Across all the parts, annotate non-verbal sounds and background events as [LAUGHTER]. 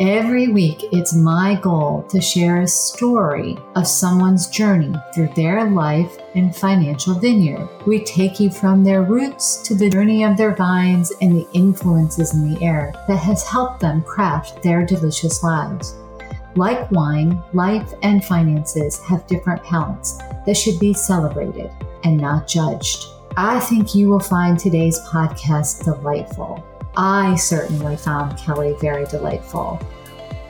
Every week, it's my goal to share a story of someone's journey through their life and financial vineyard. We take you from their roots to the journey of their vines and the influences in the air that has helped them craft their delicious lives. Like wine, life and finances have different palates that should be celebrated and not judged. I think you will find today's podcast delightful. I certainly found Kelly very delightful.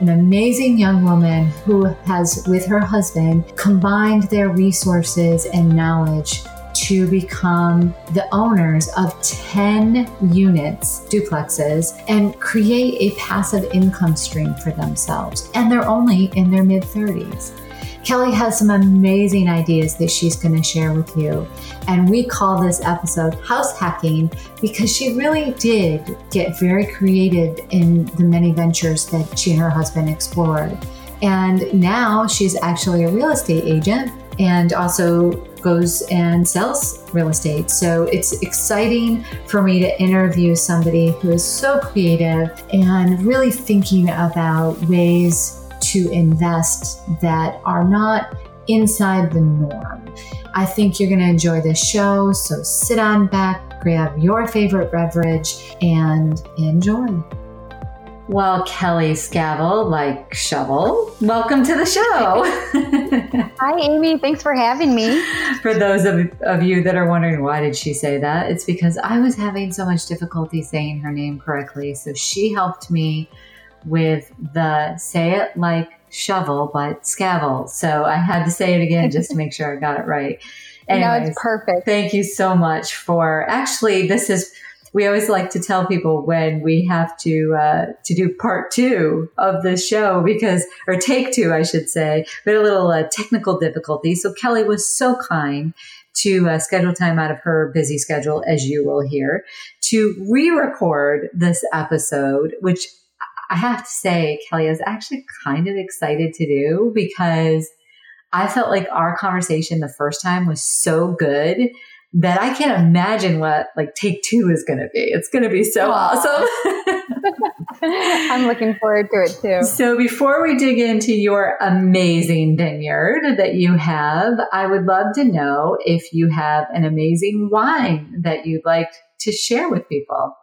An amazing young woman who has, with her husband, combined their resources and knowledge to become the owners of 10 units, duplexes, and create a passive income stream for themselves. And they're only in their mid 30s. Kelly has some amazing ideas that she's going to share with you. And we call this episode House Hacking because she really did get very creative in the many ventures that she and her husband explored. And now she's actually a real estate agent and also goes and sells real estate. So it's exciting for me to interview somebody who is so creative and really thinking about ways to invest that are not inside the norm. I think you're going to enjoy this show. So sit on back, grab your favorite beverage, and enjoy. Well, Kelly Scavell, like shovel, welcome to the show. [LAUGHS] Hi, Amy. Thanks for having me. For those of, of you that are wondering why did she say that, it's because I was having so much difficulty saying her name correctly. So she helped me with the say it like shovel, but scavel. So I had to say it again just to make sure I got it right. [LAUGHS] Anyways, no, it's perfect. Thank you so much for actually, this is, we always like to tell people when we have to uh, to do part two of the show because or take two I should say but a little uh, technical difficulty so Kelly was so kind to uh, schedule time out of her busy schedule as you will hear to re-record this episode which I have to say, Kelly, I was actually kind of excited to do because I felt like our conversation the first time was so good that I can't imagine what like take two is going to be. It's going to be so awesome. [LAUGHS] I'm looking forward to it too. So before we dig into your amazing vineyard that you have, I would love to know if you have an amazing wine that you'd like to share with people.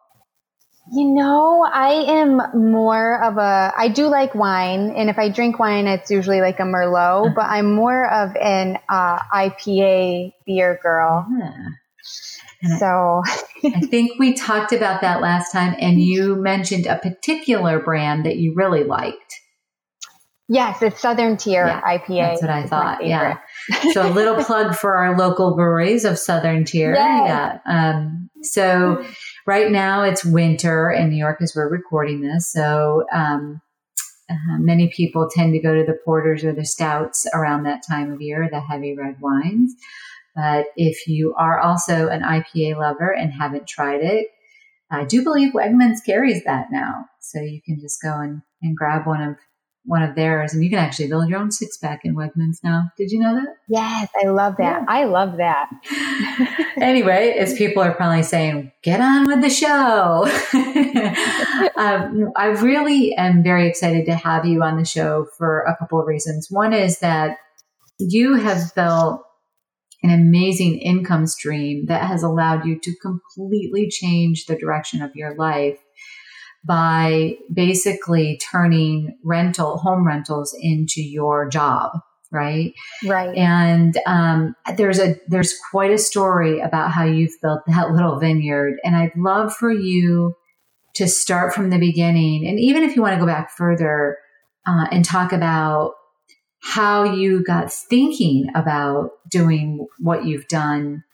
You know, I am more of a, I do like wine. And if I drink wine, it's usually like a Merlot, uh-huh. but I'm more of an uh, IPA beer girl. Yeah. So I [LAUGHS] think we talked about that last time, and you mentioned a particular brand that you really liked. Yes, it's Southern Tier yeah, IPA. That's what I thought. Yeah. so a little [LAUGHS] plug for our local breweries of Southern Tier. Yes. Yeah. Um, so right now it's winter in New York as we're recording this. So, um, uh, many people tend to go to the porters or the stouts around that time of year, the heavy red wines. But if you are also an IPA lover and haven't tried it, I do believe Wegmans carries that now. So you can just go and, and grab one of one of theirs, and you can actually build your own six pack in Wegmans now. Did you know that? Yes, I love that. Yeah. I love that. [LAUGHS] [LAUGHS] anyway, as people are probably saying, get on with the show. [LAUGHS] um, I really am very excited to have you on the show for a couple of reasons. One is that you have built an amazing income stream that has allowed you to completely change the direction of your life by basically turning rental home rentals into your job right? Right. And um, there's a there's quite a story about how you've built that [LAUGHS] little vineyard. And i'd love for you to start from the beginning. And even if you want to go back further uh, and talk about how you got thinking about doing what you've done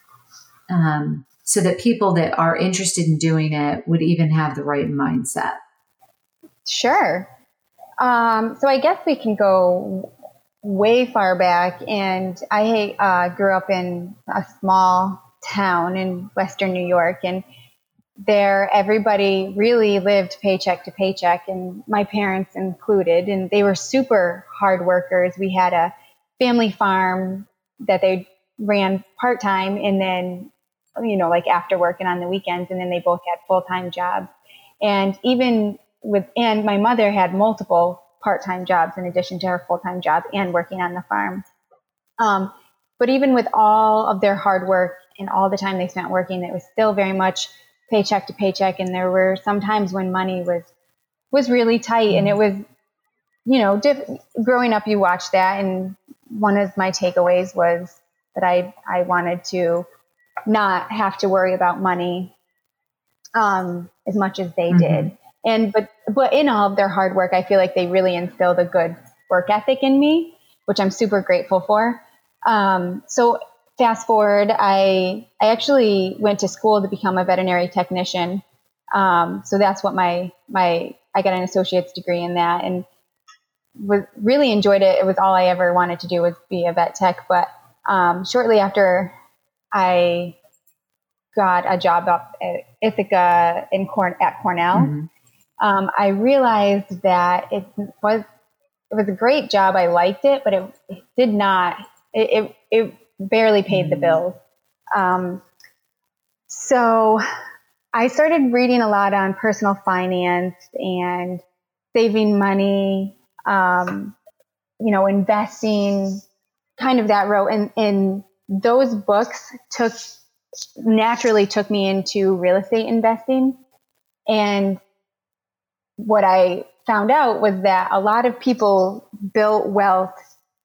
um, so that people that are interested in doing it would even have the right mindset? Sure. Um, so I guess we can go way far back. And I uh, grew up in a small town in Western New York. And there, everybody really lived paycheck to paycheck, and my parents included. And they were super hard workers. We had a family farm that they ran part time, and then you know, like after work and on the weekends. And then they both had full time jobs. And even with, and my mother had multiple part time jobs in addition to her full time job and working on the farm. Um, but even with all of their hard work and all the time they spent working, it was still very much paycheck to paycheck. And there were some times when money was, was really tight and it was, you know, diff- growing up, you watch that. And one of my takeaways was that I, I wanted to not have to worry about money um, as much as they mm-hmm. did. And but but in all of their hard work, I feel like they really instilled a good work ethic in me, which I'm super grateful for. Um, so fast forward, I I actually went to school to become a veterinary technician. Um, so that's what my my I got an associate's degree in that, and was really enjoyed it. It was all I ever wanted to do was be a vet tech. But um, shortly after I got a job up at Ithaca in Corn- at Cornell. Mm-hmm. Um, I realized that it was it was a great job. I liked it, but it, it did not. It, it, it barely paid mm-hmm. the bills. Um, so I started reading a lot on personal finance and saving money, um, you know, investing, kind of that road. And, and those books took naturally took me into real estate investing. And what I found out was that a lot of people built wealth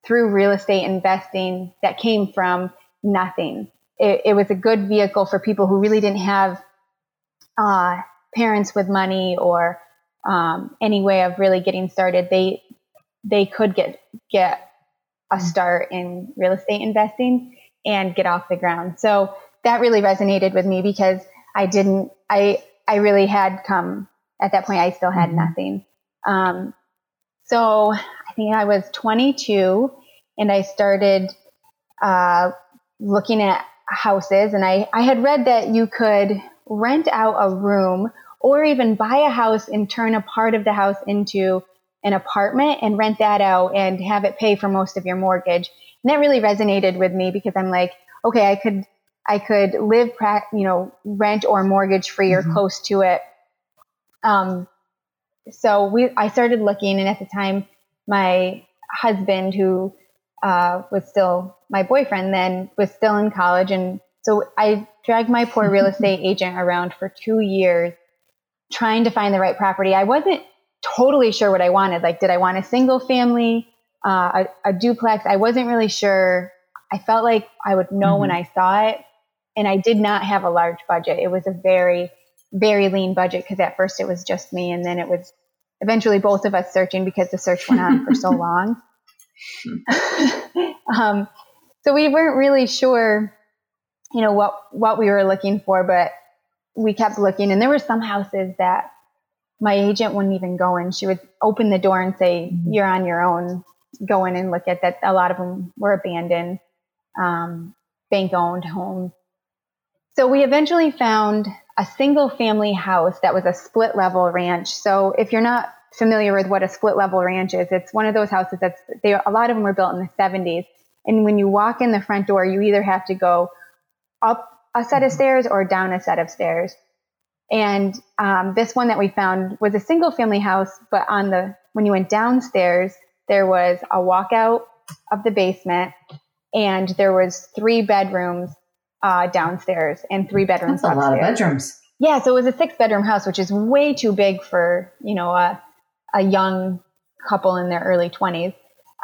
through real estate investing that came from nothing. It, it was a good vehicle for people who really didn't have uh, parents with money or um, any way of really getting started. They they could get get a start in real estate investing and get off the ground. So that really resonated with me because I didn't, I, I really had come at that point, I still had mm-hmm. nothing. Um, so I think I was 22 and I started, uh, looking at houses and I, I had read that you could rent out a room or even buy a house and turn a part of the house into an apartment and rent that out and have it pay for most of your mortgage. And that really resonated with me because I'm like, okay, I could, I could live, you know, rent or mortgage free or mm-hmm. close to it. Um, so we, I started looking, and at the time, my husband, who uh, was still my boyfriend then, was still in college, and so I dragged my poor real [LAUGHS] estate agent around for two years, trying to find the right property. I wasn't totally sure what I wanted. Like, did I want a single family? Uh, a, a, duplex. I wasn't really sure. I felt like I would know mm-hmm. when I saw it. And I did not have a large budget. It was a very, very lean budget because at first it was just me. And then it was eventually both of us searching because the search went on for so [LAUGHS] long. [LAUGHS] um, so we weren't really sure, you know, what, what we were looking for, but we kept looking. And there were some houses that my agent wouldn't even go in. She would open the door and say, mm-hmm. You're on your own go in and look at that. A lot of them were abandoned, um, bank owned homes. So we eventually found a single family house that was a split level ranch. So if you're not familiar with what a split level ranch is, it's one of those houses that's they, a lot of them were built in the 70s. And when you walk in the front door, you either have to go up a set of stairs or down a set of stairs. And um, this one that we found was a single family house, but on the when you went downstairs, there was a walkout of the basement and there was three bedrooms uh, downstairs and three bedrooms That's upstairs. a lot of bedrooms. Yeah, so it was a six bedroom house, which is way too big for, you know, a, a young couple in their early 20s.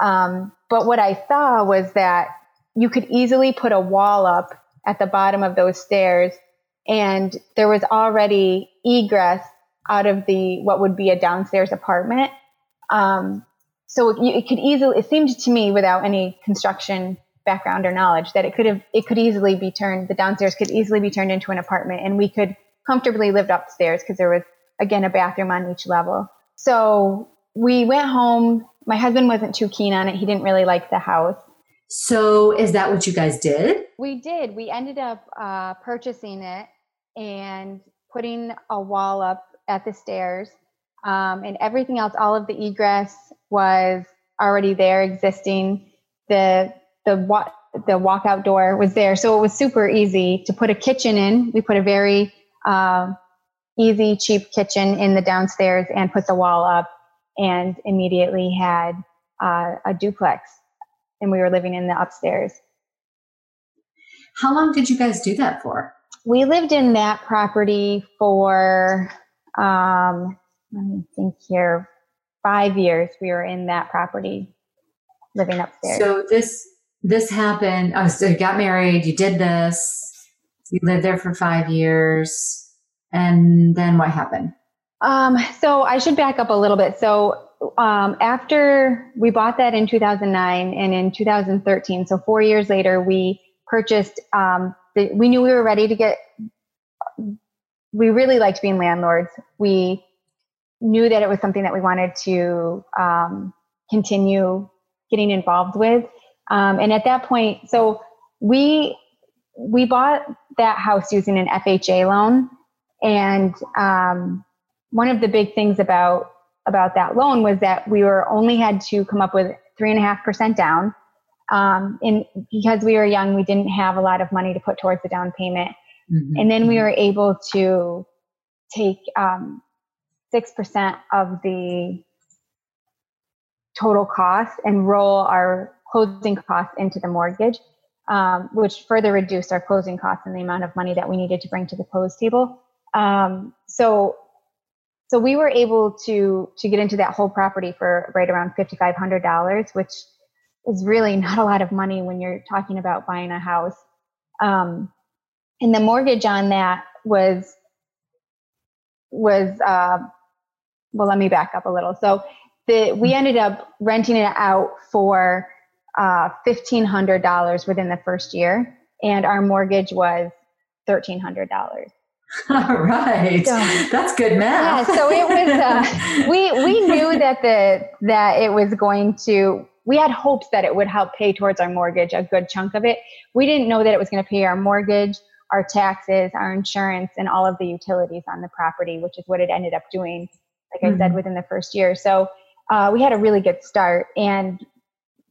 Um, but what I saw was that you could easily put a wall up at the bottom of those stairs and there was already egress out of the what would be a downstairs apartment um, so it, it, could easily it seemed to me without any construction background or knowledge that it could have it could easily be turned the downstairs could easily be turned into an apartment and we could comfortably live upstairs because there was again a bathroom on each level. So we went home. My husband wasn't too keen on it. He didn't really like the house. So is that what you guys did? We did. We ended up uh, purchasing it and putting a wall up at the stairs um, and everything else all of the egress was already there existing. The the wa- the walkout door was there. So it was super easy to put a kitchen in. We put a very uh, easy cheap kitchen in the downstairs and put the wall up and immediately had uh, a duplex. And we were living in the upstairs. How long did you guys do that for? We lived in that property for um, let me think here five years we were in that property living upstairs. So this this happened oh so you got married you did this you lived there for five years and then what happened? Um, so i should back up a little bit. So um, after we bought that in 2009 and in 2013 so four years later we purchased um, the, we knew we were ready to get we really liked being landlords. We knew that it was something that we wanted to um, continue getting involved with um, and at that point so we we bought that house using an fha loan and um, one of the big things about about that loan was that we were only had to come up with three and a half percent down um, and because we were young, we didn't have a lot of money to put towards the down payment. Mm-hmm. And then we mm-hmm. were able to take um, 6% of the total cost and roll our closing costs into the mortgage, um, which further reduced our closing costs and the amount of money that we needed to bring to the close table. Um, so, so we were able to to get into that whole property for right around fifty five hundred dollars, which is really [LAUGHS] not a lot of money when you're talking about buying a house. Um, and the mortgage on that was was uh, well. Let me back up a little. So the we ended up renting it out for uh, fifteen hundred dollars within the first year, and our mortgage was thirteen hundred dollars. [LAUGHS] All right, so, that's good math. Yeah, so it was. Uh, [LAUGHS] we we knew that the that it was going to we had hopes that it would help pay towards our mortgage, a good chunk of it. We didn't know that it was going to pay our mortgage, our taxes, our insurance, and all of the utilities on the property, which is what it ended up doing, like mm-hmm. I said, mm-hmm. within the first year. So uh, we had a really good start and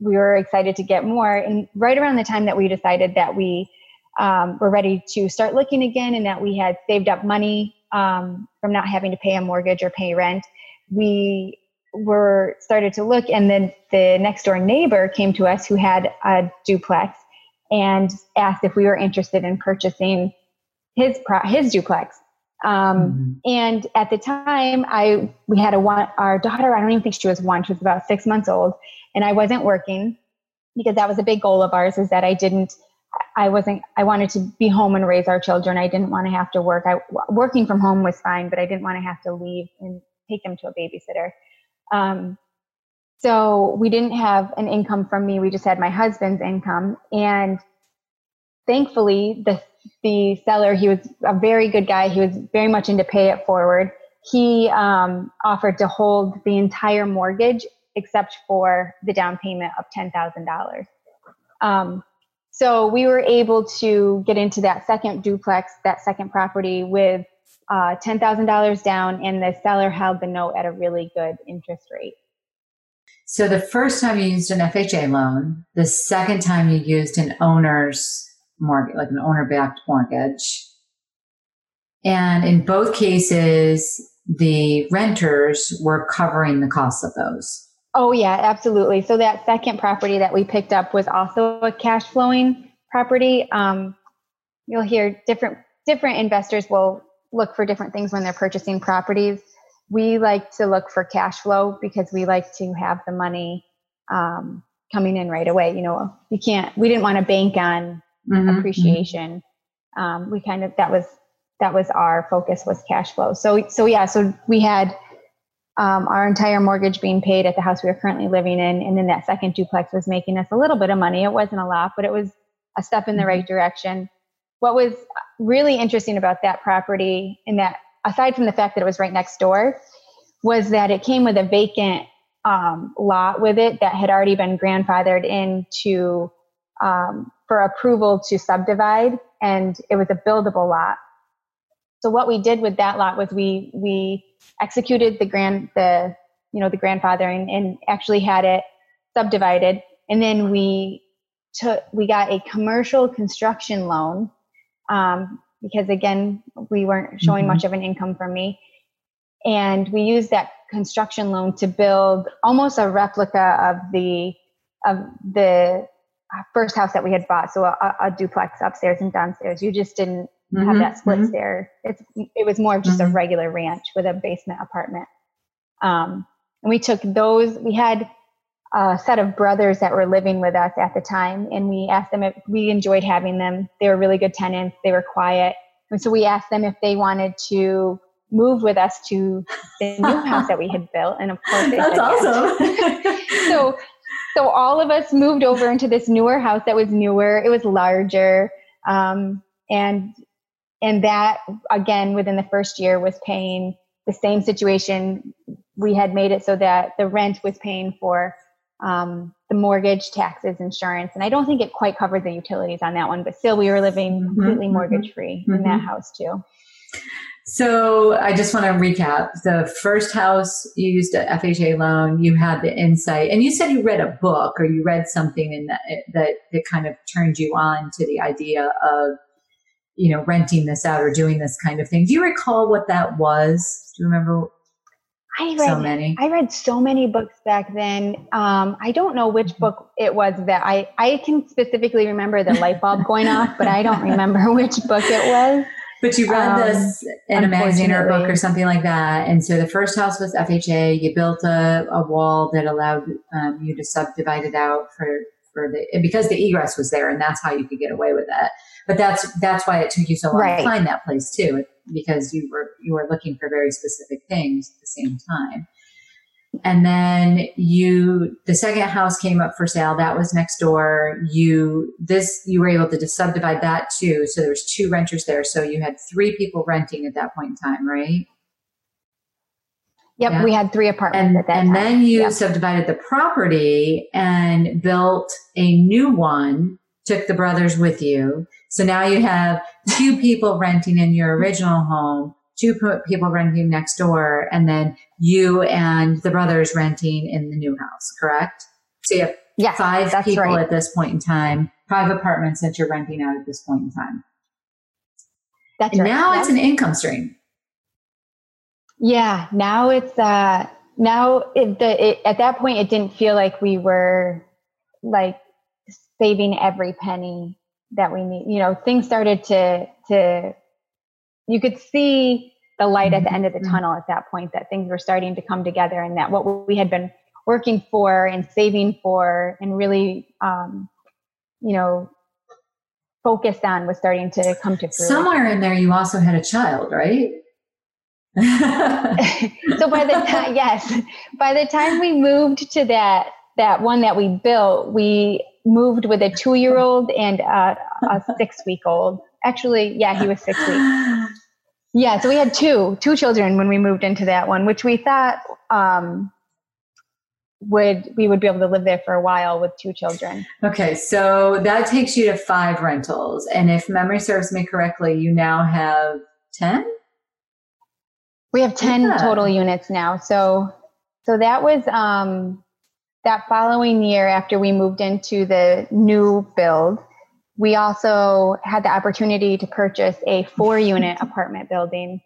we were excited to get more. And right around the time that we decided that we um, were ready to start looking again and that we had saved up money um, from not having to pay a mortgage or pay rent, we were started to look and then the next door neighbor came to us who had a duplex and asked if we were interested in purchasing his his duplex um, mm-hmm. and at the time i we had a one our daughter i don't even think she was one she was about six months old and i wasn't working because that was a big goal of ours is that i didn't i wasn't i wanted to be home and raise our children i didn't want to have to work i working from home was fine but i didn't want to have to leave and take them to a babysitter um, so we didn't have an income from me. We just had my husband's income. And thankfully, the, the seller, he was a very good guy. He was very much into pay it forward. He um, offered to hold the entire mortgage except for the down payment of $10,000. Um, so we were able to get into that second duplex, that second property with uh, $10,000 down, and the seller held the note at a really good interest rate. So the first time you used an FHA loan, the second time you used an owner's mortgage, like an owner backed mortgage. And in both cases, the renters were covering the costs of those. Oh, yeah, absolutely. So that second property that we picked up was also a cash flowing property. Um, you'll hear different different investors will look for different things when they're purchasing properties. We like to look for cash flow because we like to have the money um, coming in right away. You know, you can't. We didn't want to bank on mm-hmm, appreciation. Mm-hmm. Um, we kind of that was that was our focus was cash flow. So so yeah. So we had um, our entire mortgage being paid at the house we were currently living in, and then that second duplex was making us a little bit of money. It wasn't a lot, but it was a step in the right mm-hmm. direction. What was really interesting about that property, and that aside from the fact that it was right next door, was that it came with a vacant um, lot with it that had already been grandfathered into um, for approval to subdivide, and it was a buildable lot. So what we did with that lot was we we executed the grand the you know the grandfathering and actually had it subdivided, and then we took we got a commercial construction loan um, because again we weren't showing mm-hmm. much of an income for me, and we used that construction loan to build almost a replica of the of the first house that we had bought. So a, a duplex upstairs and downstairs. You just didn't mm-hmm, have that split mm-hmm. there. It's it was more of just mm-hmm. a regular ranch with a basement apartment. Um, and we took those. We had a set of brothers that were living with us at the time, and we asked them if we enjoyed having them. They were really good tenants. They were quiet, and so we asked them if they wanted to move with us to the new house that we had built. And of course, they [LAUGHS] that's awesome. Yes. [LAUGHS] so so all of us moved over into this newer house that was newer. It was larger. Um, and and that again within the first year was paying the same situation we had made it so that the rent was paying for um, the mortgage taxes insurance and i don't think it quite covered the utilities on that one but still we were living mm-hmm, completely mm-hmm, mortgage free mm-hmm. in that mm-hmm. house too so I just want to recap. The first house you used a FHA loan, you had the insight, and you said you read a book or you read something in that that, that kind of turned you on to the idea of you know, renting this out or doing this kind of thing. Do you recall what that was? Do you remember? I read so many. I read so many books back then. Um, I don't know which book it was that I I can specifically remember the light bulb going off, but I don't remember [LAUGHS] which book it was. But you read um, this in a magazine or a book or something like that. And so the first house was FHA. You built a, a wall that allowed um, you to subdivide it out for for the because the egress was there, and that's how you could get away with it. But that's that's why it took you so long right. to find that place too, because you were you were looking for very specific things at the same time. And then you, the second house came up for sale. That was next door. You, this, you were able to just subdivide that too. So there was two renters there. So you had three people renting at that point in time, right? Yep, yeah. we had three apartments and, at that and time. then you yep. subdivided the property and built a new one, took the brothers with you. So now you have two people renting in your original home, two people renting next door, and then you and the brothers renting in the new house, correct? So you have yeah, five people right. at this point in time, five apartments that you're renting out at this point in time. That's right. Now it's an income stream. Yeah, now it's uh now it, the, it, at that point it didn't feel like we were like saving every penny that we need. You know, things started to to you could see the light at the end of the mm-hmm. tunnel at that point that things were starting to come together and that what we had been working for and saving for and really um, you know focused on was starting to come to fruition. Somewhere in there you also had a child, right? [LAUGHS] so by the time yes by the time we moved to that that one that we built we moved with a two-year-old and a, a six-week-old actually yeah he was six weeks [GASPS] yeah so we had two two children when we moved into that one which we thought um, would we would be able to live there for a while with two children okay so that takes you to five rentals and if memory serves me correctly you now have 10 we have 10 yeah. total units now. So, so that was, um, that following year after we moved into the new build, we also had the opportunity to purchase a four unit [LAUGHS] apartment building.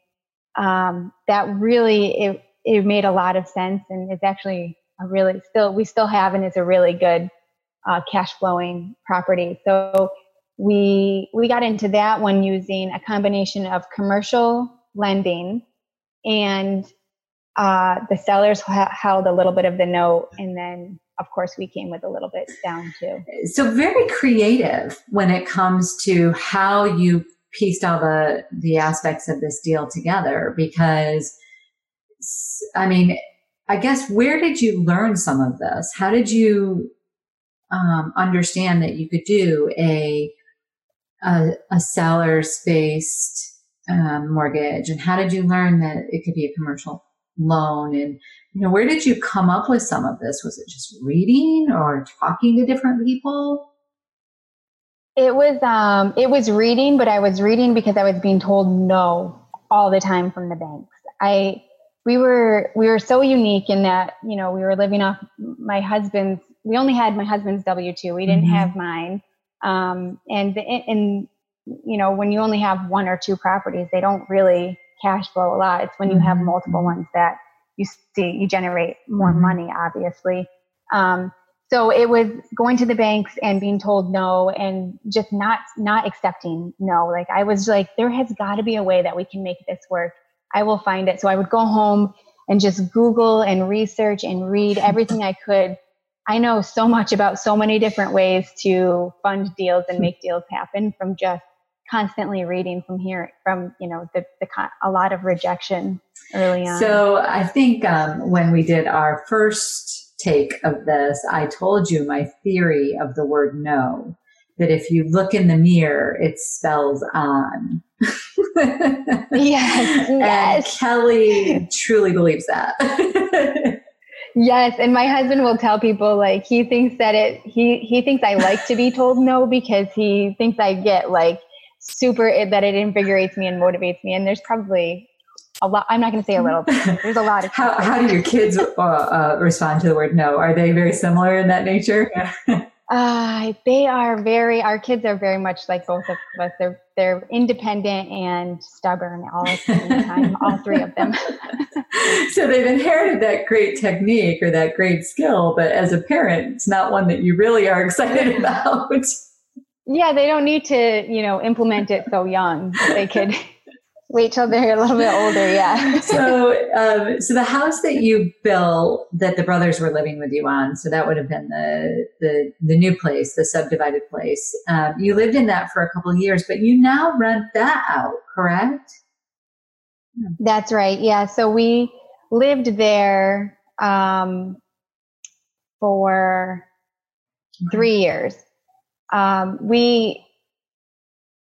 Um, that really, it, it made a lot of sense and is actually a really still, we still have and is a really good uh, cash flowing property. So we, we got into that one using a combination of commercial lending, and uh, the sellers ha- held a little bit of the note, and then of course we came with a little bit down too. So very creative when it comes to how you pieced all the the aspects of this deal together because I mean, I guess where did you learn some of this? How did you um, understand that you could do a a, a seller's based um, mortgage, and how did you learn that it could be a commercial loan? And you know, where did you come up with some of this? Was it just reading or talking to different people? It was um, it was reading, but I was reading because I was being told no all the time from the banks. I we were we were so unique in that you know we were living off my husband's. We only had my husband's W two. We didn't mm-hmm. have mine. Um, and and you know when you only have one or two properties, they don't really cash flow a lot. It's when you have mm-hmm. multiple ones that you see you generate more mm-hmm. money, obviously. Um, so it was going to the banks and being told no and just not not accepting no like i was like there has got to be a way that we can make this work i will find it so i would go home and just google and research and read [LAUGHS] everything i could i know so much about so many different ways to fund deals and make deals happen from just constantly reading from here from you know the, the a lot of rejection early on so i think um, when we did our first take of this, I told you my theory of the word no, that if you look in the mirror, it spells on. [LAUGHS] yes, [LAUGHS] yes. Kelly truly believes that. [LAUGHS] yes, and my husband will tell people like he thinks that it he he thinks I like to be told no because he thinks I get like super that it invigorates me and motivates me and there's probably a lot. I'm not going to say a little. There's a lot of. how, how do your kids uh, uh, respond to the word no? Are they very similar in that nature? [LAUGHS] uh, they are very. Our kids are very much like both of us. They're they're independent and stubborn all the time. all three of them. [LAUGHS] so they've inherited that great technique or that great skill, but as a parent, it's not one that you really are [LAUGHS] excited about. Yeah, they don't need to, you know, implement it so young. They could [LAUGHS] Wait till they're a little bit older, yeah. so, um, so the house that you built that the brothers were living with you on, so that would have been the the, the new place, the subdivided place. Um, you lived in that for a couple of years, but you now rent that out, correct? That's right. Yeah. So we lived there um, for three years. Um, we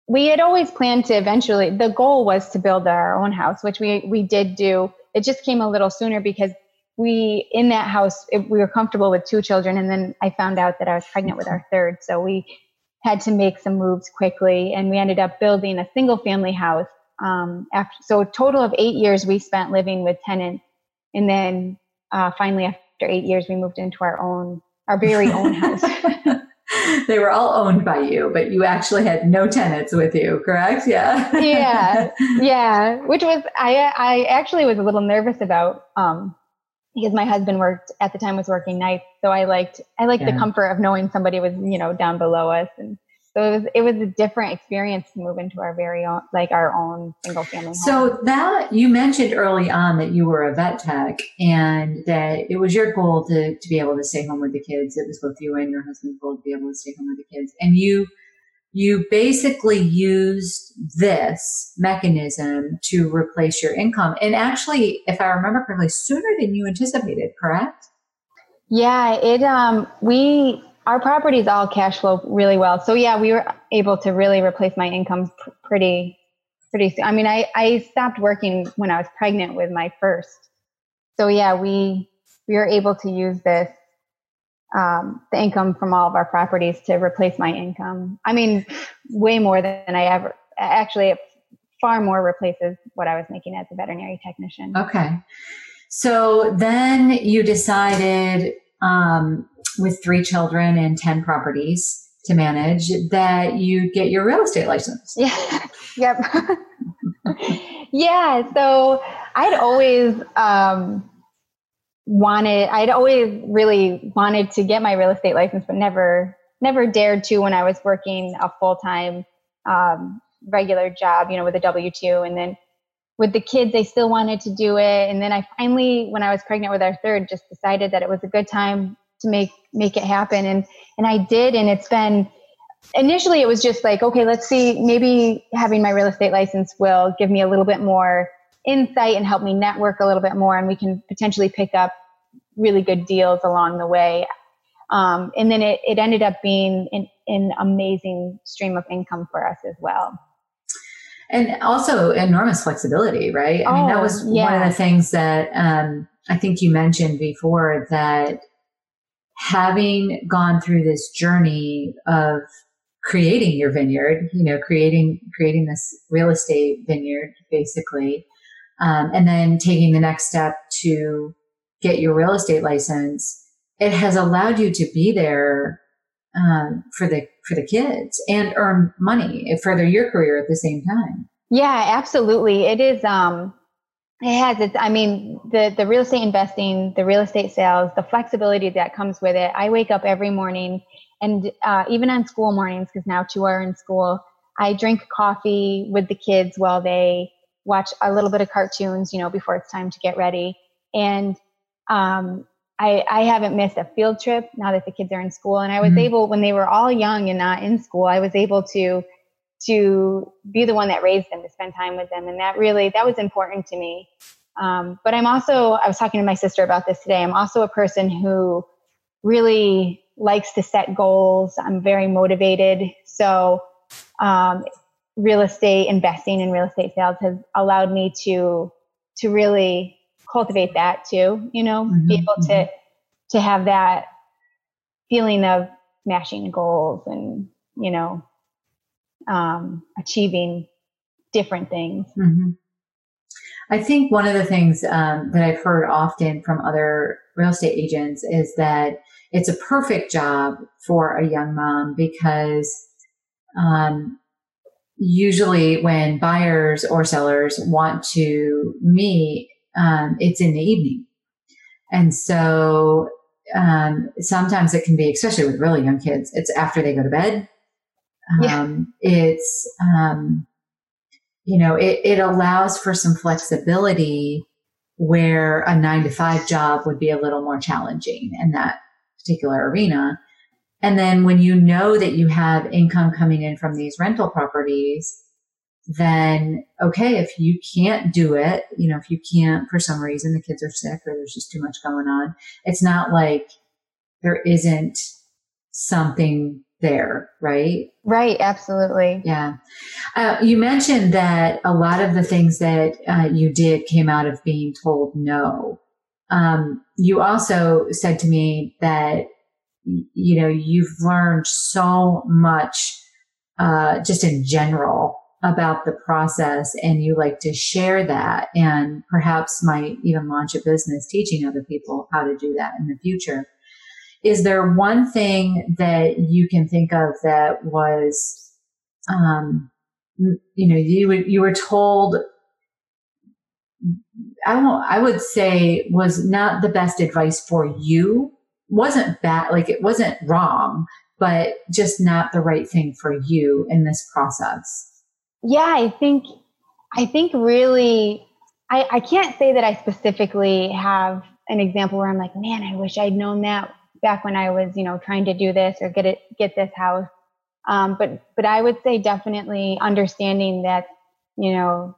we had always planned to eventually the goal was to build our own house which we we did do. It just came a little sooner because we in that house it, we were comfortable with two children and then i found out that i was pregnant with our third so we had to make some moves quickly and we ended up building a single family house um, after so a total of eight years we spent living with tenants and then uh, finally after eight years we moved into our own our very own [LAUGHS] house [LAUGHS] [LAUGHS] they were all owned by you, but you actually had no tenants with you, correct? Yeah. yeah. [LAUGHS] Yeah. Which was I I actually was a little nervous about um because my husband worked at the time was working nights. So I liked I liked yeah. the comfort of knowing somebody was, you know, down below us and so it was it was a different experience to move into our very own like our own single family so home. that you mentioned early on that you were a vet tech and that it was your goal to to be able to stay home with the kids. It was both you and your husband's goal to be able to stay home with the kids. And you you basically used this mechanism to replace your income. And actually if i remember correctly sooner than you anticipated correct? Yeah it um we our properties all cash flow really well. So yeah, we were able to really replace my income pr- pretty, pretty. I mean, I, I stopped working when I was pregnant with my first. So yeah, we, we were able to use this, um, the income from all of our properties to replace my income. I mean, way more than I ever, actually far more replaces what I was making as a veterinary technician. Okay. So then you decided, um, with three children and 10 properties to manage that you get your real estate license. Yeah. [LAUGHS] yep. [LAUGHS] yeah. So I'd always um, wanted, I'd always really wanted to get my real estate license, but never, never dared to when I was working a full time um, regular job, you know, with a W 2. And then with the kids, I still wanted to do it. And then I finally, when I was pregnant with our third, just decided that it was a good time to make make it happen. And and I did. And it's been initially it was just like, okay, let's see, maybe having my real estate license will give me a little bit more insight and help me network a little bit more, and we can potentially pick up really good deals along the way. Um, and then it, it ended up being an, an amazing stream of income for us as well and also enormous flexibility, right? I oh, mean, that was yeah. one of the things that um, I think you mentioned before that having gone through this journey of creating your vineyard, you know, creating creating this real estate vineyard, basically, um, and then taking the next step to get your real estate license, it has allowed you to be there um, for the for the kids and earn money further your career at the same time. Yeah, absolutely. It is. Um, it has. It's. I mean, the the real estate investing, the real estate sales, the flexibility that comes with it. I wake up every morning, and uh, even on school mornings, because now two are in school, I drink coffee with the kids while they watch a little bit of cartoons. You know, before it's time to get ready, and um, I, I haven't missed a field trip now that the kids are in school. And I was mm-hmm. able, when they were all young and not in school, I was able to to be the one that raised them, to spend time with them, and that really that was important to me. Um, but I'm also, I was talking to my sister about this today. I'm also a person who really likes to set goals. I'm very motivated. So, um, real estate investing in real estate sales has allowed me to to really cultivate that too, you know, mm-hmm, be able mm-hmm. to to have that feeling of smashing goals and, you know, um, achieving different things. Mm-hmm. I think one of the things um, that I've heard often from other real estate agents is that it's a perfect job for a young mom because um, usually when buyers or sellers want to meet um, it's in the evening. And so um, sometimes it can be, especially with really young kids, it's after they go to bed. Um, yeah. It's, um, you know, it, it allows for some flexibility where a nine to five job would be a little more challenging in that particular arena. And then when you know that you have income coming in from these rental properties, then okay, if you can't do it, you know, if you can't for some reason, the kids are sick or there's just too much going on, it's not like there isn't something there, right? Right, absolutely. Yeah. Uh, you mentioned that a lot of the things that uh, you did came out of being told no. Um, you also said to me that, you know, you've learned so much uh, just in general about the process and you like to share that and perhaps might even launch a business teaching other people how to do that in the future. Is there one thing that you can think of that was, um, you know, you you were told, I don't, I would say was not the best advice for you. Wasn't bad, like it wasn't wrong, but just not the right thing for you in this process yeah, I think I think really I, I can't say that I specifically have an example where I'm like, man, I wish I'd known that back when I was, you know, trying to do this or get it get this house. Um, but but I would say definitely understanding that, you know,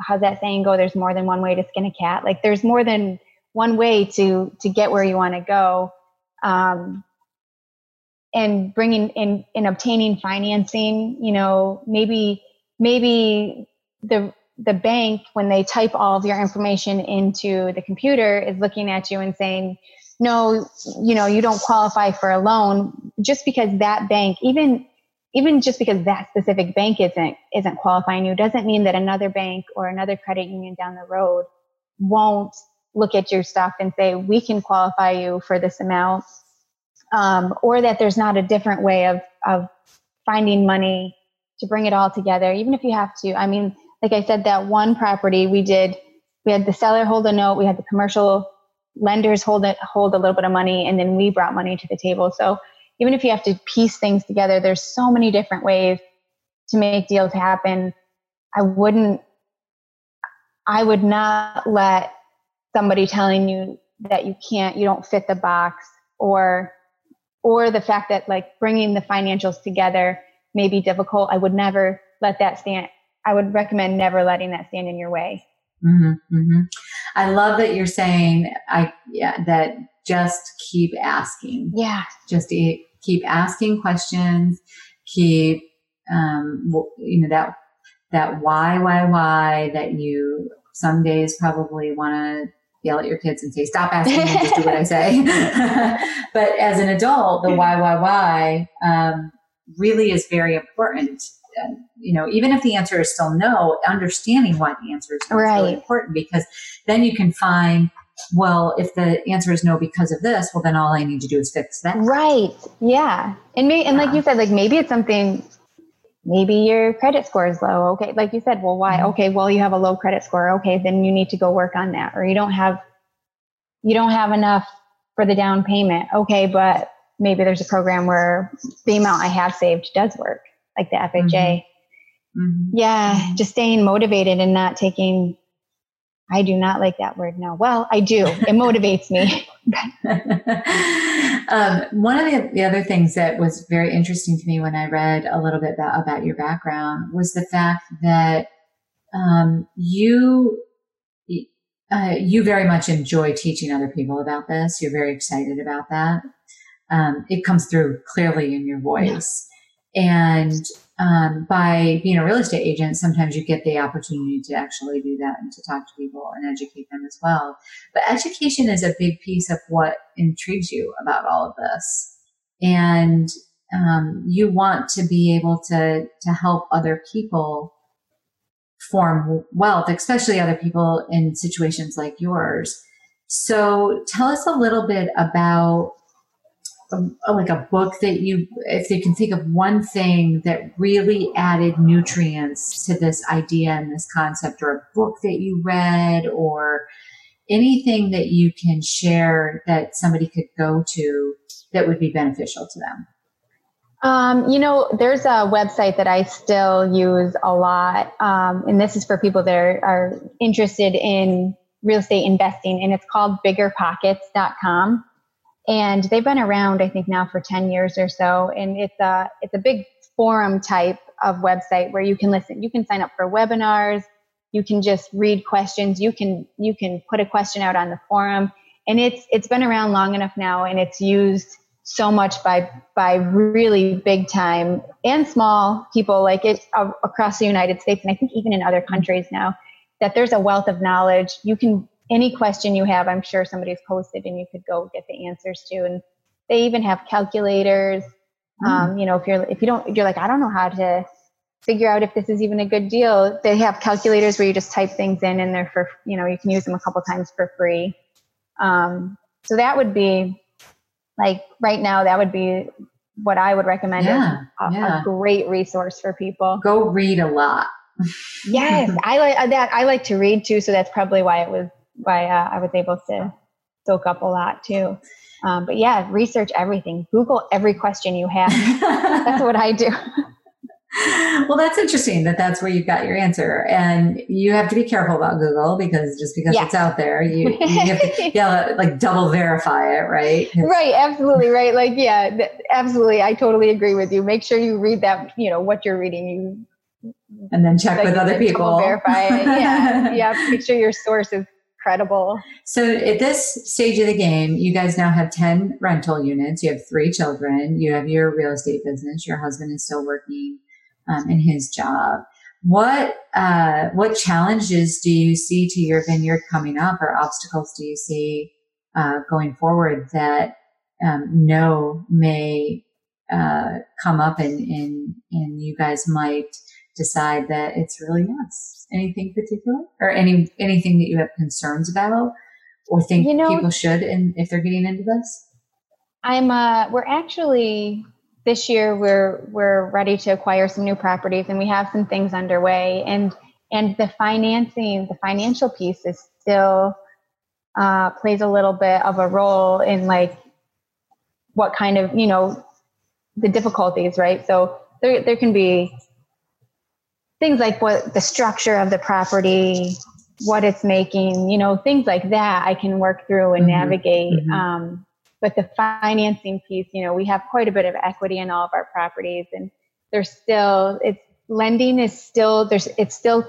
how's that saying go? There's more than one way to skin a cat. Like there's more than one way to to get where you want to go. Um, and bringing in in obtaining financing, you know, maybe maybe the the bank when they type all of your information into the computer is looking at you and saying no you know you don't qualify for a loan just because that bank even even just because that specific bank isn't isn't qualifying you doesn't mean that another bank or another credit union down the road won't look at your stuff and say we can qualify you for this amount um, or that there's not a different way of of finding money to bring it all together, even if you have to. I mean, like I said, that one property we did, we had the seller hold a note, we had the commercial lenders hold it, hold a little bit of money, and then we brought money to the table. So even if you have to piece things together, there's so many different ways to make deals happen. I wouldn't, I would not let somebody telling you that you can't, you don't fit the box, or or the fact that like bringing the financials together may be difficult. I would never let that stand. I would recommend never letting that stand in your way. Mm-hmm, mm-hmm. I love that you're saying I yeah that just keep asking. Yeah. Just keep asking questions. Keep um, you know that that why why why that you some days probably want to yell at your kids and say stop asking me just do what I say. [LAUGHS] but as an adult, the why why why um, really is very important you know, even if the answer is still no, understanding why the answer is no right. is really important because then you can find, well, if the answer is no because of this, well, then all I need to do is fix that. Right. Yeah. And maybe, and yeah. like you said, like maybe it's something, maybe your credit score is low. Okay. Like you said, well, why? Mm-hmm. Okay. Well, you have a low credit score. Okay. Then you need to go work on that. Or you don't have, you don't have enough for the down payment. Okay. But maybe there's a program where the amount I have saved does work like the FHA. Mm-hmm. mm-hmm. Yeah, mm-hmm. just staying motivated and not taking. I do not like that word now. Well, I do. It motivates me. [LAUGHS] [LAUGHS] um, one of the, the other things that was very interesting to me when I read a little bit about, about your background was the fact that um, you uh, you very much enjoy teaching other people about this. You're very excited about that. Um, it comes through clearly in your voice. And um, by being a real estate agent, sometimes you get the opportunity to actually do that and to talk to people and educate them as well. But education is a big piece of what intrigues you about all of this. And um, you want to be able to to help other people form wealth, especially other people in situations like yours. So tell us a little bit about like a book that you, if they can think of one thing that really added nutrients to this idea and this concept, or a book that you read, or anything that you can share that somebody could go to that would be beneficial to them? Um, you know, there's a website that I still use a lot, um, and this is for people that are, are interested in real estate investing, and it's called biggerpockets.com and they've been around i think now for 10 years or so. And it's a it's a big forum type of website where you can listen. You can sign up for webinars. You can just read questions. You can you can put a question out on the forum. And it's it's been around long enough now and it's used so much by by really big time and small people like it across the united states and i think even in other countries now that there's a wealth of knowledge. You can any question you have, I'm sure somebody's posted and you could go get the answers to. And they even have calculators. Mm. Um, you know, if you're if you don't you're like, I don't know how to figure out if this is even a good deal. They have calculators where you just type things in and they're for you know, you can use them a couple times for free. Um, so that would be like right now, that would be what I would recommend yeah, a, yeah. a great resource for people. Go read a lot. [LAUGHS] yes, I like that. I like to read too, so that's probably why it was why uh, I was able to soak up a lot too. Um, but yeah, research everything. Google every question you have. [LAUGHS] that's what I do. well, that's interesting that that's where you got your answer. And you have to be careful about Google because just because it's out there, you, you have to [LAUGHS] yeah, like double verify it, right? Right, absolutely, right. Like, yeah, absolutely. I totally agree with you. Make sure you read that, you know, what you're reading. You and then check like, with other people. Verify it. Yeah, [LAUGHS] yeah. Make sure your source is credible. So at this stage of the game, you guys now have 10 rental units. You have three children. You have your real estate business. Your husband is still working um, in his job. What, uh, what challenges do you see to your vineyard coming up or obstacles do you see, uh, going forward that, um, no may, uh, come up and, and, and you guys might decide that it's really yes? Anything particular or any anything that you have concerns about or think you know, people should and if they're getting into this? I'm uh we're actually this year we're we're ready to acquire some new properties and we have some things underway and and the financing the financial piece is still uh, plays a little bit of a role in like what kind of you know the difficulties right so there there can be things like what the structure of the property, what it's making, you know, things like that I can work through and mm-hmm. navigate. Mm-hmm. Um, but the financing piece, you know, we have quite a bit of equity in all of our properties and there's still, it's lending is still, there's, it's still,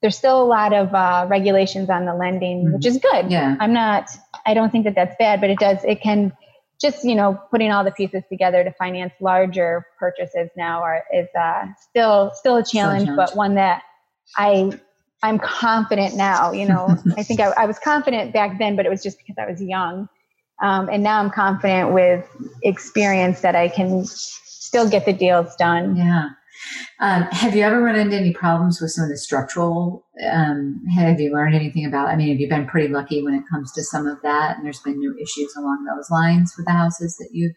there's still a lot of uh, regulations on the lending, mm-hmm. which is good. Yeah. I'm not, I don't think that that's bad, but it does, it can, just you know putting all the pieces together to finance larger purchases now are is uh, still still a challenge, challenge, but one that I I'm confident now. You know, [LAUGHS] I think I, I, was confident back then, but it was just because I was young, um, and now I'm confident with experience that I can still get the deals done. Yeah. Um, have you ever run into any problems with some of the structural? Um, have you learned anything about? I mean, have you been pretty lucky when it comes to some of that, and there's been no issues along those lines with the houses that you've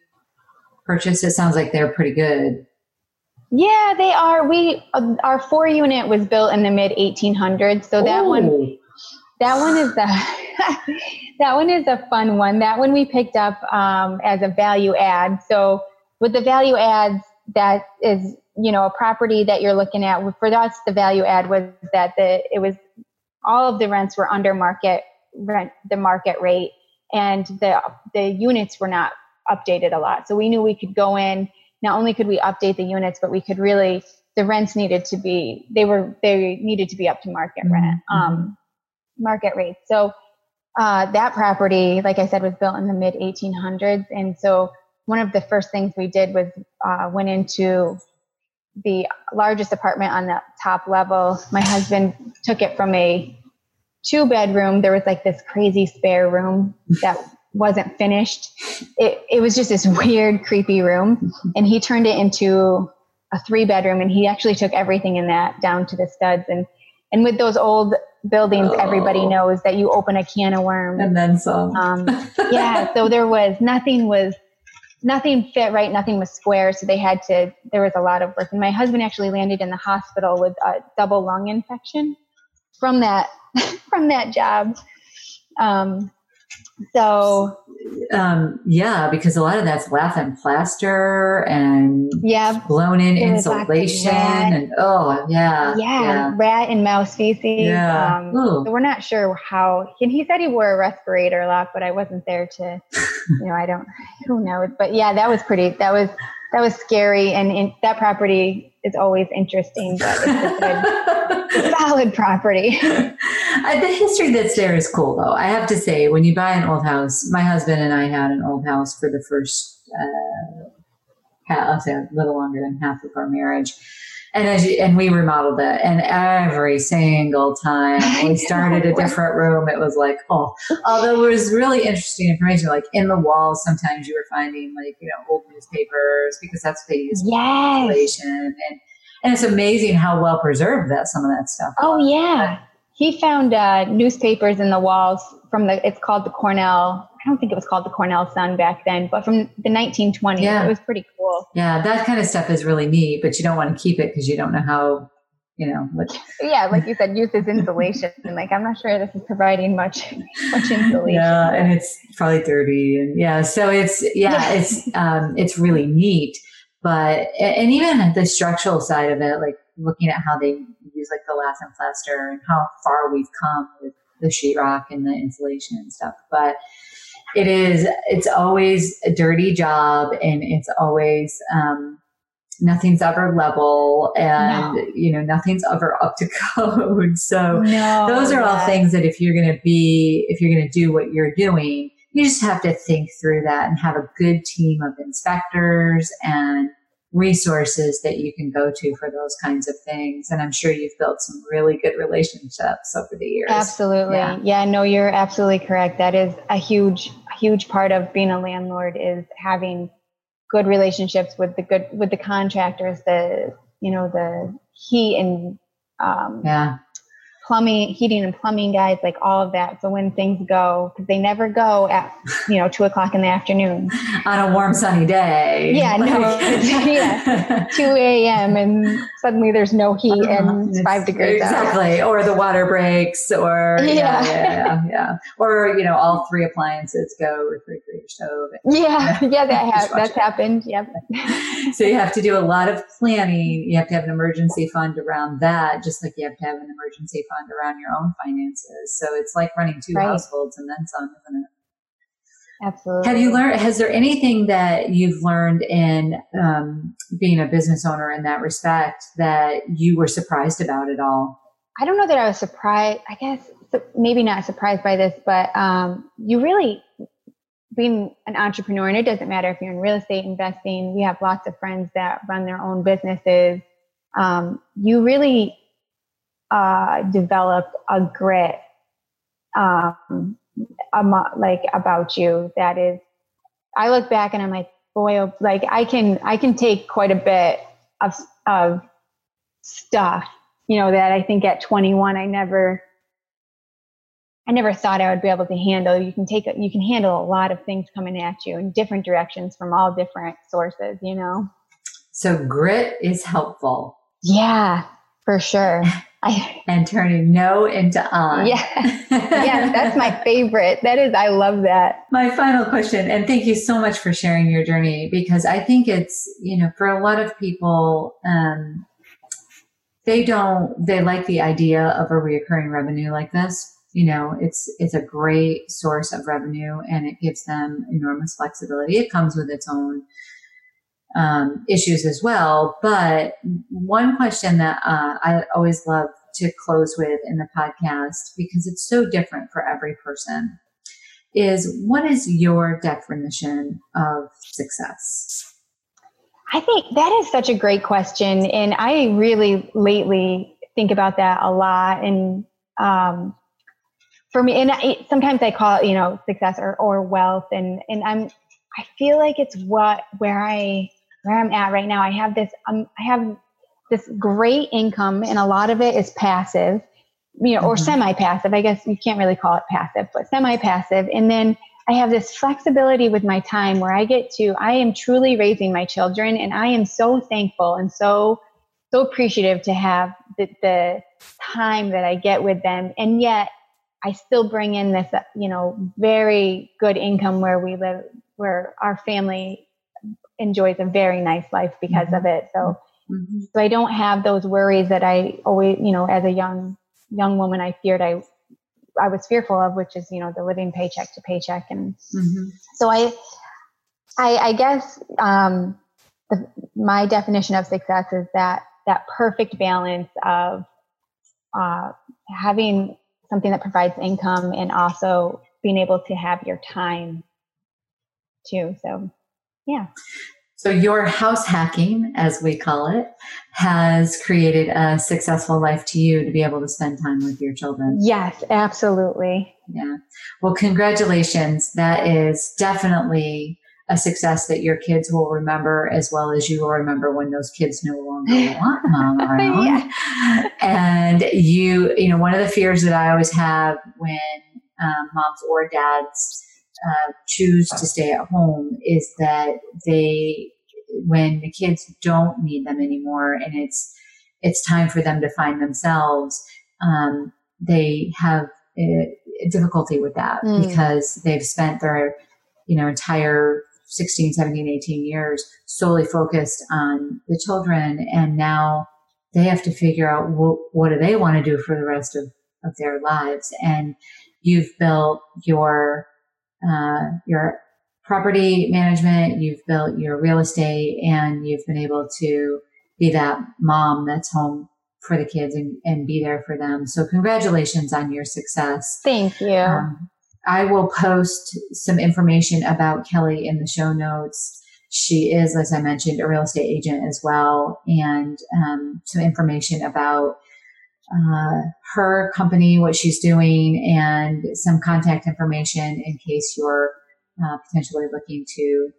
purchased? It sounds like they're pretty good. Yeah, they are. We uh, our four unit was built in the mid 1800s, so that Ooh. one that one is the [LAUGHS] that one is a fun one. That one we picked up um, as a value add. So with the value adds, that is you know a property that you're looking at for us the value add was that the it was all of the rents were under market rent the market rate and the the units were not updated a lot. So we knew we could go in not only could we update the units but we could really the rents needed to be they were they needed to be up to market mm-hmm. rent um, market rates so uh, that property like i said was built in the mid 1800s and so one of the first things we did was uh, went into the largest apartment on the top level. My husband took it from a two bedroom. There was like this crazy spare room that wasn't finished. It, it was just this [LAUGHS] weird, creepy room. And he turned it into a three bedroom and he actually took everything in that down to the studs. And, and with those old buildings, oh. everybody knows that you open a can of worms. And then some. Um, yeah. So there was nothing was nothing fit right, nothing was square. So they had to, there was a lot of work. And my husband actually landed in the hospital with a double lung infection from that, [LAUGHS] from that job. Um, so um, yeah, because a lot of that's lath and plaster and yeah, blown in insulation and oh yeah, yeah, yeah, rat and mouse feces. Yeah. Um, so we're not sure how. And he said he wore a respirator a lot, but I wasn't there to, you know, I don't, who knows. But yeah, that was pretty. That was that was scary, and in, that property is always interesting, but it's a good, [LAUGHS] solid property. Uh, the history that's there is cool, though. I have to say, when you buy an old house, my husband and I had an old house for the first, uh, say a little longer than half of our marriage. And as you, and we remodeled it, and every single time [LAUGHS] we started a different room, it was like, oh. Although it was really interesting information, like in the walls, sometimes you were finding like you know old newspapers because that's what they use for yes. and and it's amazing how well preserved that some of that stuff. Oh was. yeah, he found uh, newspapers in the walls from the it's called the Cornell don't think it was called the Cornell Sun back then, but from the 1920s. Yeah. It was pretty cool. Yeah, that kind of stuff is really neat, but you don't want to keep it because you don't know how, you know. What... [LAUGHS] yeah, like you said, use as insulation. and [LAUGHS] like I'm not sure this is providing much much insulation. Yeah, and it's probably dirty, and yeah, so it's yeah, it's um, it's really neat. But and even the structural side of it, like looking at how they use like the lath and plaster and how far we've come with the sheetrock and the insulation and stuff. But it is, it's always a dirty job and it's always, um, nothing's ever level and no. you know nothing's ever up to [LAUGHS] code so no, those are all things that if you're going to be if you're going to do what you're doing you just have to think through that and have a good team of inspectors and resources that you can go to for those kinds of things. And I'm sure you've built some really good relationships over the years. Absolutely. Yeah, yeah no, you're absolutely correct. That is a huge, huge part of being a landlord is having good relationships with the good, with the contractors, the, you know, the heat and, um, yeah plumbing, heating and plumbing guys, like all of that. So when things go, because they never go at you know two o'clock in the afternoon [LAUGHS] on a warm sunny day. Yeah, no, [LAUGHS] yeah, [LAUGHS] two a.m. and suddenly there's no heat uh-huh. and it's five degrees exactly, out. or the water breaks, or yeah. Yeah, yeah, yeah, or you know all three appliances go refrigerator stove. Yeah, yeah, that ha- that's happened. Yep. so you have to do a lot of planning. You have to have an emergency fund around that, just like you have to have an emergency fund fund around your own finances. So it's like running two right. households and then some, isn't it? Absolutely. Have you learned, has there anything that you've learned in um, being a business owner in that respect that you were surprised about at all? I don't know that I was surprised. I guess maybe not surprised by this, but um, you really, being an entrepreneur, and it doesn't matter if you're in real estate investing, we have lots of friends that run their own businesses. Um, you really uh, develop a grit um, like about you that is i look back and i'm like boy oh, like i can i can take quite a bit of of stuff you know that i think at 21 i never i never thought i would be able to handle. You can take you can handle a lot of things coming at you in different directions from all different sources you know? So grit is helpful. Yeah for sure [LAUGHS] I, [LAUGHS] and turning no into on. Yeah. yeah, that's my [LAUGHS] favorite. That is, I love that. My final question, and thank you so much for sharing your journey because I think it's, you know, for a lot of people, um, they don't, they like the idea of a reoccurring revenue like this. You know, it's, it's a great source of revenue and it gives them enormous flexibility. It comes with its own um, issues as well. But one question that uh, I always love to close with in the podcast, because it's so different for every person, is what is your definition of success? I think that is such a great question. And I really lately think about that a lot. And um, for me, and I, sometimes I call it, you know, success or, or wealth. And, and I'm, I feel like it's what, where I where I'm at right now, I have this, um, I have this great income and a lot of it is passive, you know, mm-hmm. or semi-passive. I guess you can't really call it passive, but semi-passive. And then I have this flexibility with my time where I get to, I am truly raising my children and I am so thankful and so, so appreciative to have the, the time that I get with them. And yet I still bring in this, you know, very good income where we live, where our family enjoys a very nice life because mm-hmm. of it. So, mm-hmm. so I don't have those worries that I always, you know, as a young young woman, I feared I I was fearful of, which is you know the living paycheck to paycheck, and mm-hmm. so I, I, I guess um, the, my definition of success is that that perfect balance of uh, having something that provides income and also being able to have your time too. So yeah. So your house hacking, as we call it, has created a successful life to you to be able to spend time with your children. Yes, absolutely. Yeah. Well, congratulations. That is definitely a success that your kids will remember as well as you will remember when those kids no longer [LAUGHS] want mom around. yeah. And you, you know, one of the fears that I always have when um, moms or dads uh, choose to stay at home is that they, when the kids don't need them anymore and it's, it's time for them to find themselves, um, they have a, a difficulty with that mm. because they've spent their, you know, entire 16, 17, 18 years solely focused on the children. And now they have to figure out what, what do they want to do for the rest of, of their lives. And you've built your uh, your property management, you've built your real estate, and you've been able to be that mom that's home for the kids and, and be there for them. So congratulations on your success. Thank you. Um, I will post some information about Kelly in the show notes. She is, as I mentioned, a real estate agent as well, and um, some information about uh, her company, what she's doing, and some contact information in case you're uh, potentially looking to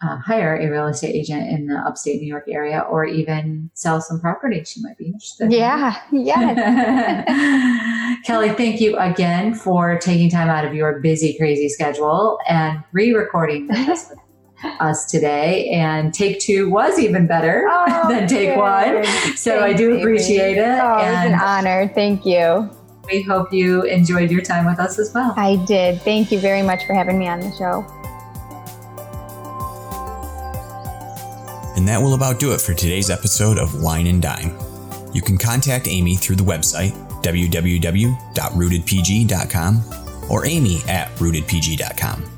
uh, hire a real estate agent in the upstate New York area or even sell some property. She might be interested. Yeah, yes. [LAUGHS] Kelly, thank you again for taking time out of your busy, crazy schedule and re recording this [LAUGHS] us today. And take two was even better oh, [LAUGHS] than take good. one. So Thanks, I do appreciate it. Oh, and it's an honor. Thank you. We hope you enjoyed your time with us as well. I did. Thank you very much for having me on the show. And that will about do it for today's episode of Wine and Dime. You can contact Amy through the website www.rootedpg.com, or amy at rootedpg.com.